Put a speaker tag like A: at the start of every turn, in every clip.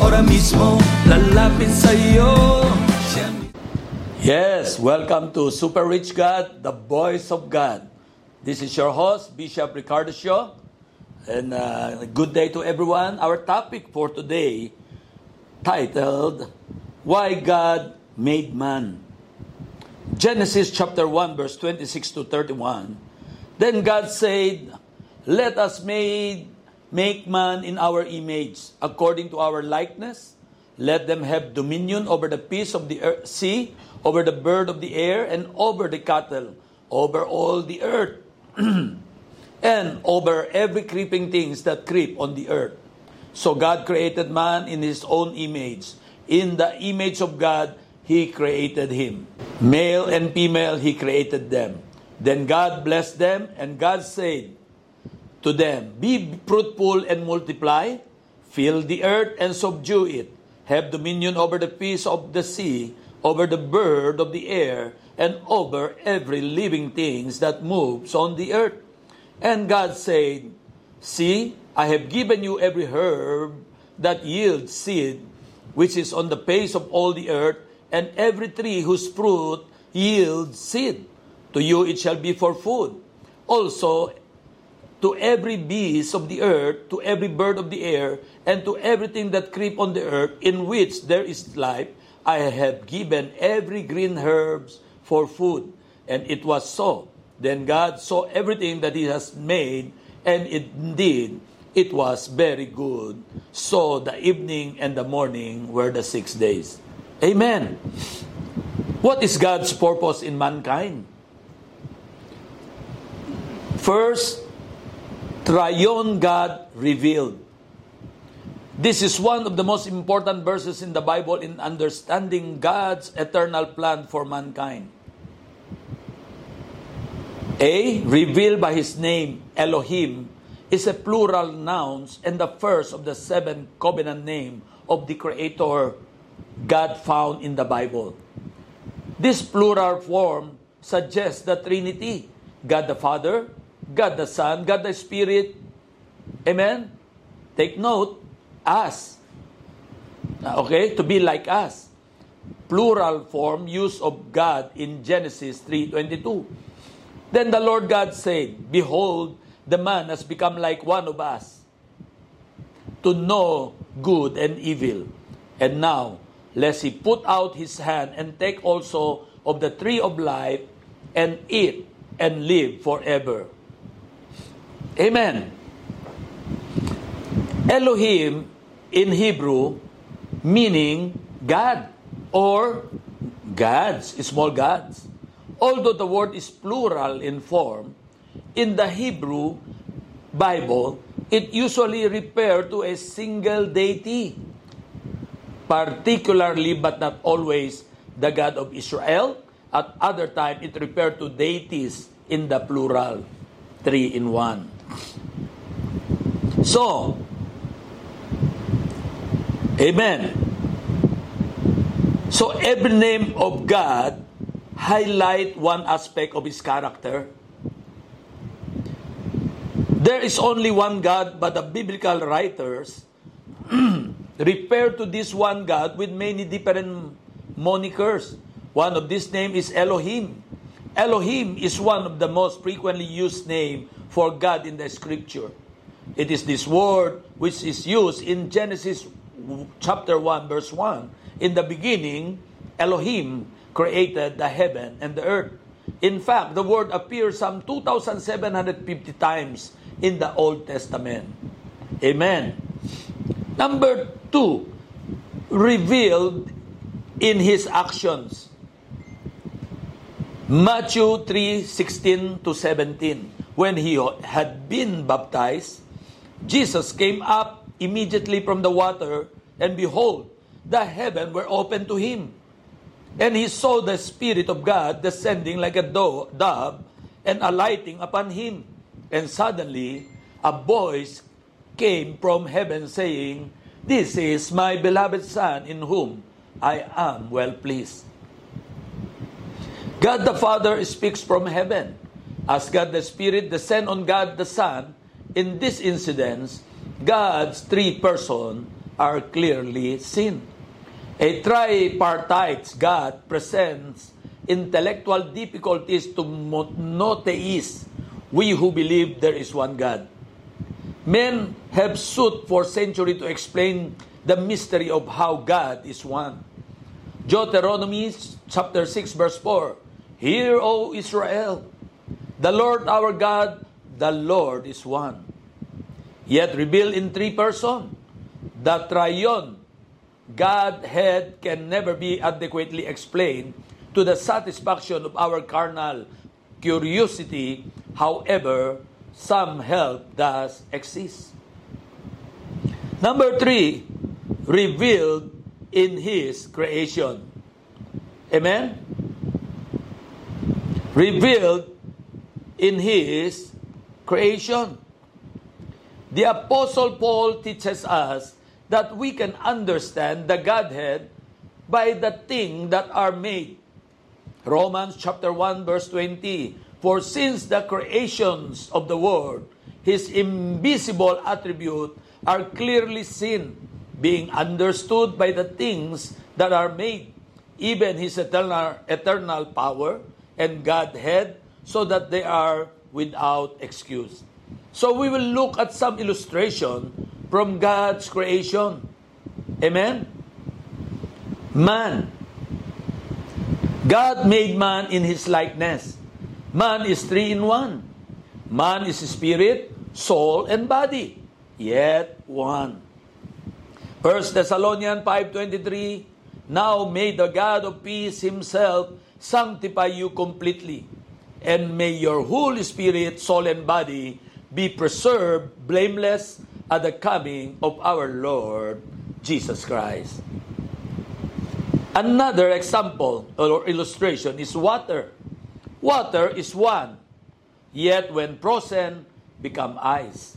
A: ora mismo, lalapit sa'yo.
B: Yes, welcome to Super Rich God, the voice of God. This is your host, Bishop Ricardo Shaw. And uh, good day to everyone. Our topic for today, titled, Why God Made Man. Genesis chapter 1, verse 26 to 31. Then God said, Let us made, make man in our image, according to our likeness. Let them have dominion over the fish of the earth, sea, over the bird of the air, and over the cattle, over all the earth, and over every creeping things that creep on the earth. So God created man in his own image. In the image of God, he created him. Male and female, he created them. Then God blessed them, and God said to them, Be fruitful and multiply, fill the earth and subdue it, have dominion over the fish of the sea, over the bird of the air, and over every living thing that moves on the earth. And God said, See, I have given you every herb that yields seed, which is on the face of all the earth, and every tree whose fruit yields seed. To you it shall be for food. Also, to every beast of the earth, to every bird of the air, and to everything that creep on the earth, in which there is life, I have given every green herbs for food. And it was so. Then God saw everything that He has made, and indeed it was very good. So the evening and the morning were the six days. Amen. What is God's purpose in mankind? First, Triune God revealed. This is one of the most important verses in the Bible in understanding God's eternal plan for mankind. A, revealed by his name, Elohim, is a plural noun and the first of the seven covenant name of the Creator God found in the Bible. This plural form suggests the Trinity God the Father, God the Son, God the Spirit. Amen? Take note, us. Okay? To be like us. Plural form use of God in Genesis 3.22. Then the Lord God said, Behold, the man has become like one of us, to know good and evil. And now, lest he put out his hand and take also of the tree of life and eat and live forever. Amen. Elohim in Hebrew meaning God or gods, small gods. Although the word is plural in form, in the Hebrew Bible, it usually refers to a single deity, particularly but not always the God of Israel. At other time, it refers to deities in the plural, three in one. So, Amen. So every name of God highlight one aspect of his character. There is only one God, but the biblical writers refer to this one God with many different monikers. One of these name is Elohim. Elohim is one of the most frequently used name for God in the scripture. It is this word which is used in Genesis chapter 1 verse 1 in the beginning Elohim created the heaven and the earth. In fact the word appears some 2750 times in the Old Testament. Amen. Number 2 revealed in his actions. Matthew 3:16 to 17 when he had been baptized Jesus came up immediately from the water, and behold, the heaven were open to him. And he saw the Spirit of God descending like a dove and alighting upon him. And suddenly, a voice came from heaven saying, This is my beloved Son in whom I am well pleased. God the Father speaks from heaven. As God the Spirit descend on God the Son, in this incident, God's three persons are clearly seen. A tripartite God presents intellectual difficulties to monotheists, we who believe there is one God. Men have sought for centuries to explain the mystery of how God is one. Deuteronomy chapter 6 verse 4, Hear, O Israel, the Lord our God, the Lord is one. Yet revealed in three persons, the triune Godhead can never be adequately explained to the satisfaction of our carnal curiosity. However, some help does exist. Number three, revealed in His creation. Amen? Revealed in His creation. The Apostle Paul teaches us that we can understand the Godhead by the things that are made. Romans chapter 1 verse 20 For since the creations of the world, His invisible attribute are clearly seen, being understood by the things that are made, even His eternal, eternal power and Godhead, so that they are without excuse. So we will look at some illustration from God's creation. Amen? Man. God made man in His likeness. Man is three in one. Man is spirit, soul, and body. Yet one. 1 Thessalonians 5.23 Now may the God of peace himself sanctify you completely, and may your whole spirit, soul, and body be preserved blameless at the coming of our Lord Jesus Christ. Another example or illustration is water. Water is one, yet when frozen, become ice.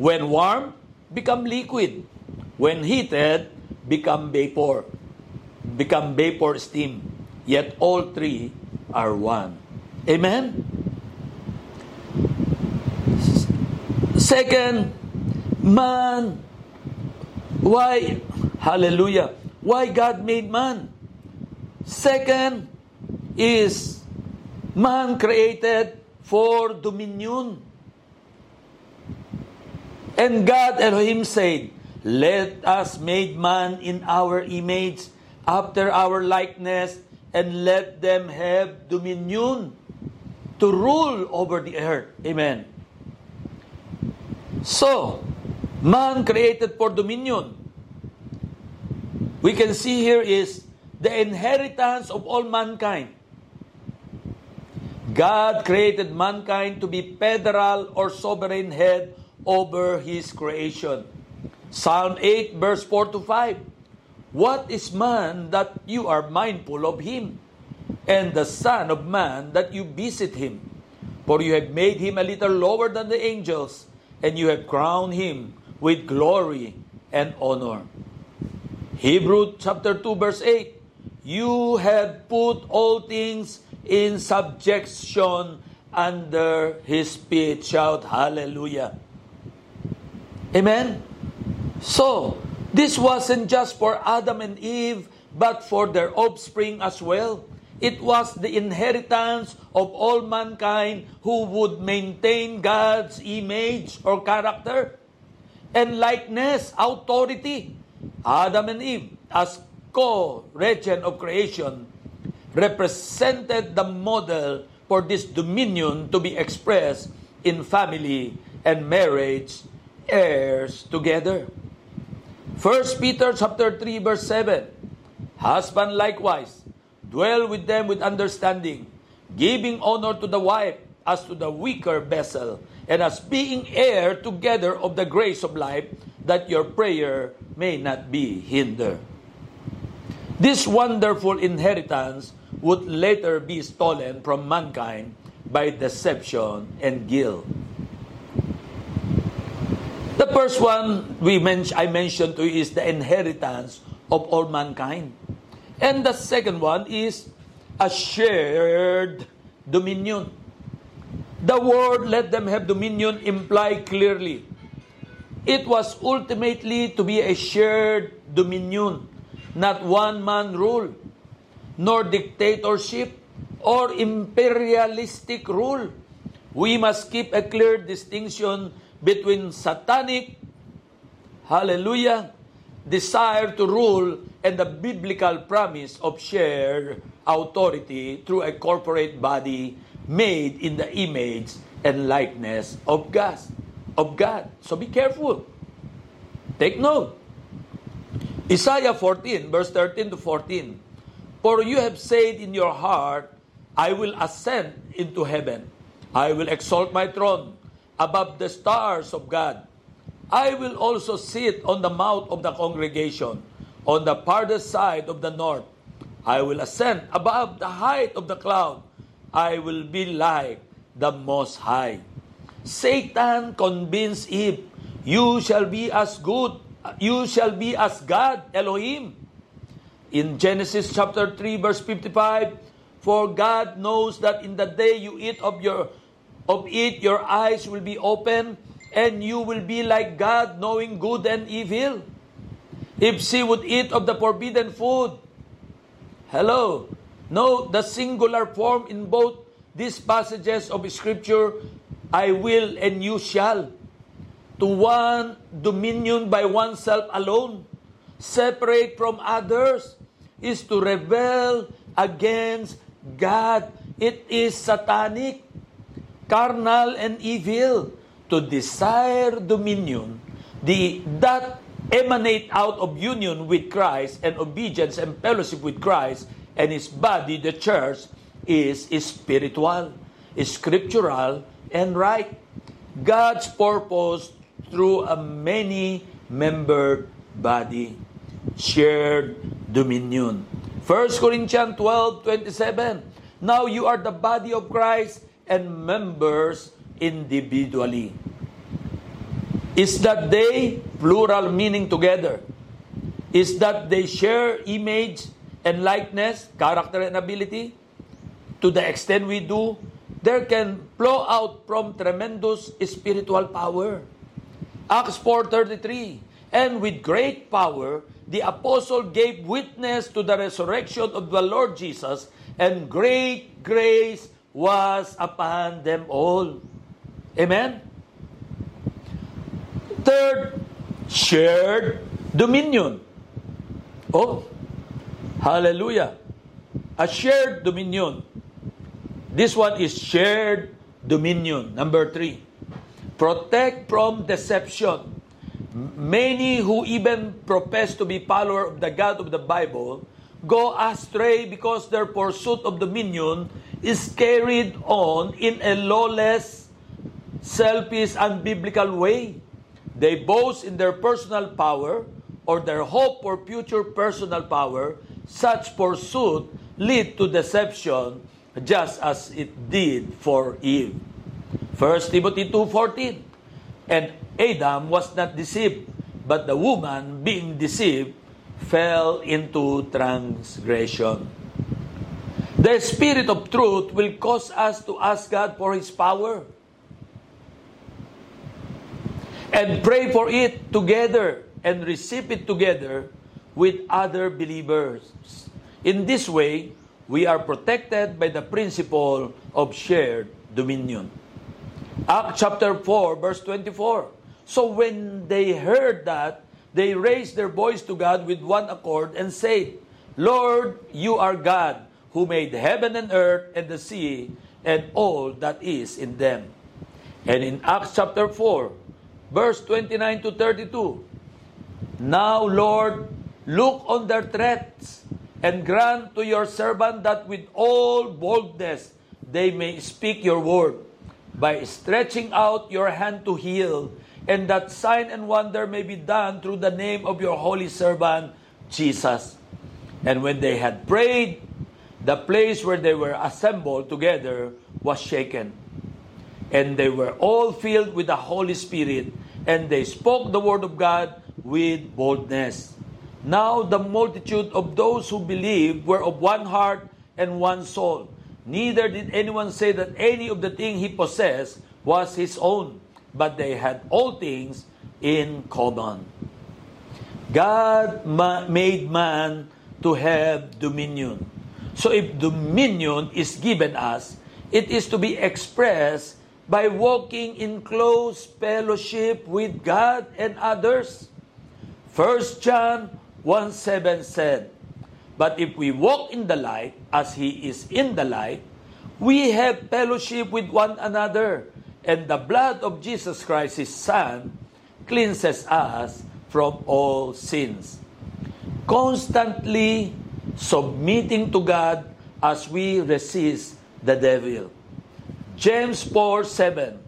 B: When warm, become liquid. When heated, become vapor. Become vapor steam. Yet all three are one. Amen? Second, man. Why? Hallelujah. Why God made man? Second is Man created for dominion. And God Elohim said, Let us make man in our image, after our likeness, and let them have dominion to rule over the earth. Amen. So, man created for dominion. We can see here is the inheritance of all mankind. God created mankind to be federal or sovereign head over his creation. Psalm 8 verse 4 to 5. What is man that you are mindful of him? And the son of man that you visit him? For you have made him a little lower than the angels, and you have crowned him with glory and honor. Hebrew chapter 2 verse 8. You have put all things in subjection under his feet. Shout hallelujah. Amen? So, this wasn't just for Adam and Eve, but for their offspring as well. It was the inheritance of all mankind who would maintain God's image or character and likeness, authority. Adam and Eve, as co-regent of creation, represented the model for this dominion to be expressed in family and marriage heirs together. 1 Peter chapter 3 verse 7 Husband likewise dwell with them with understanding giving honor to the wife as to the weaker vessel and as being heir together of the grace of life that your prayer may not be hindered. This wonderful inheritance would later be stolen from mankind by deception and guilt. The first one we men- I mentioned to you is the inheritance of all mankind. And the second one is a shared dominion. The word let them have dominion imply clearly. It was ultimately to be a shared dominion, not one man rule, nor dictatorship or imperialistic rule. We must keep a clear distinction between satanic, hallelujah, desire to rule and the biblical promise of shared authority through a corporate body made in the image and likeness of God. Of God. So be careful. Take note. Isaiah 14, verse 13 to 14. For you have said in your heart, I will ascend into heaven. I will exalt my throne above the stars of God. I will also sit on the mount of the congregation, on the farthest side of the north. I will ascend above the height of the cloud. I will be like the Most High. Satan convinced Eve, You shall be as good, you shall be as God, Elohim. In Genesis chapter 3, verse 55, For God knows that in the day you eat of your of it your eyes will be open, and you will be like God, knowing good and evil. If she would eat of the forbidden food, hello, Note the singular form in both these passages of Scripture, I will and you shall. To one dominion by oneself alone, separate from others, is to rebel against God. It is satanic, carnal, and evil to desire dominion the, that emanate out of union with Christ and obedience and fellowship with Christ and his body, the church, is spiritual, scriptural, and right. God's purpose through a many-membered body, shared dominion. 1 Corinthians 12, 27. Now you are the body of Christ and members individually. Is that they, plural meaning together, is that they share image and likeness, character and ability, to the extent we do, there can flow out from tremendous spiritual power. Acts 4.33 And with great power, the apostle gave witness to the resurrection of the Lord Jesus, and great grace was upon them all. Amen? Third, shared dominion. Oh, Hallelujah. A shared dominion. This one is shared dominion. Number three, protect from deception. Many who even profess to be follower of the God of the Bible go astray because their pursuit of dominion is carried on in a lawless, selfish, unbiblical way. They boast in their personal power or their hope for future personal power such pursuit lead to deception just as it did for Eve. 1 Timothy 2.14 And Adam was not deceived, but the woman, being deceived, fell into transgression. The Spirit of truth will cause us to ask God for His power and pray for it together and receive it together with other believers. In this way, we are protected by the principle of shared dominion. Acts chapter 4, verse 24. So when they heard that, they raised their voice to God with one accord and said, Lord, you are God, who made heaven and earth and the sea and all that is in them. And in Acts chapter 4, verse 29 to 32, Now, Lord, Look on their threats and grant to your servant that with all boldness they may speak your word by stretching out your hand to heal, and that sign and wonder may be done through the name of your holy servant Jesus. And when they had prayed, the place where they were assembled together was shaken. And they were all filled with the Holy Spirit, and they spoke the word of God with boldness. Now the multitude of those who believed were of one heart and one soul. Neither did anyone say that any of the thing he possessed was his own, but they had all things in common. God ma- made man to have dominion. So if dominion is given us, it is to be expressed by walking in close fellowship with God and others. 1 John 1 7 said, But if we walk in the light, as He is in the light, we have fellowship with one another, and the blood of Jesus Christ, His Son, cleanses us from all sins. Constantly submitting to God as we resist the devil. James 4 7.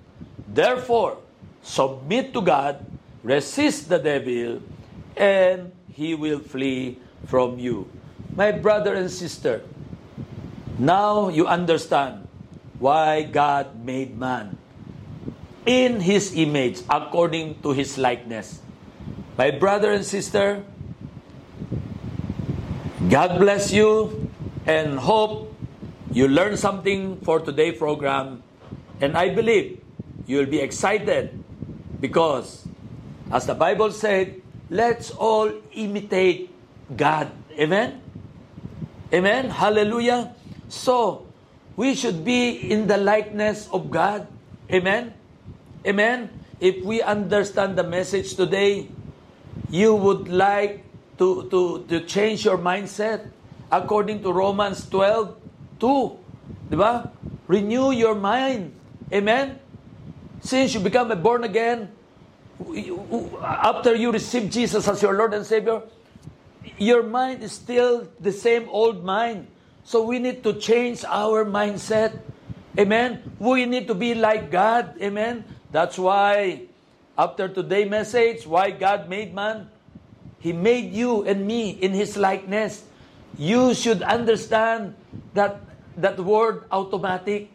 B: Therefore, submit to God, resist the devil, and he will flee from you. My brother and sister, now you understand why God made man in his image according to his likeness. My brother and sister, God bless you and hope you learn something for today's program. And I believe you'll be excited because, as the Bible said, let's all imitate God. Amen? Amen? Hallelujah. So, we should be in the likeness of God. Amen? Amen? If we understand the message today, you would like to, to, to change your mindset according to Romans 12, 2. Di ba? Renew your mind. Amen? Since you become a born again, after you receive Jesus as your Lord and Savior, your mind is still the same old mind. So we need to change our mindset. Amen? We need to be like God. Amen? That's why, after today's message, why God made man, He made you and me in His likeness. You should understand that that word automatic.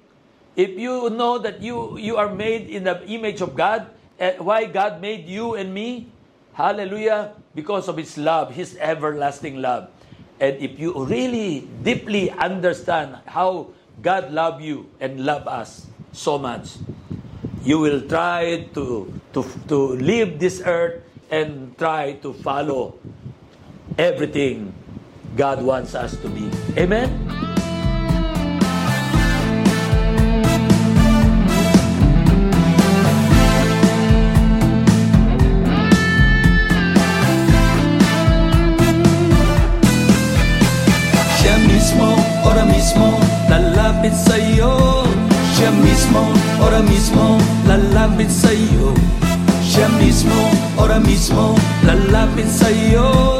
B: If you know that you, you are made in the image of God, uh, why God made you and me? Hallelujah. Because of His love, His everlasting love. And if you really deeply understand how God love you and love us so much, you will try to, to, to leave this earth and try to follow everything God wants us to be. Amen?
A: Lalapit sa'yo Siya mismo, ora mismo, lalapit sa'yo Siya mismo, ora mismo, lalapit sa'yo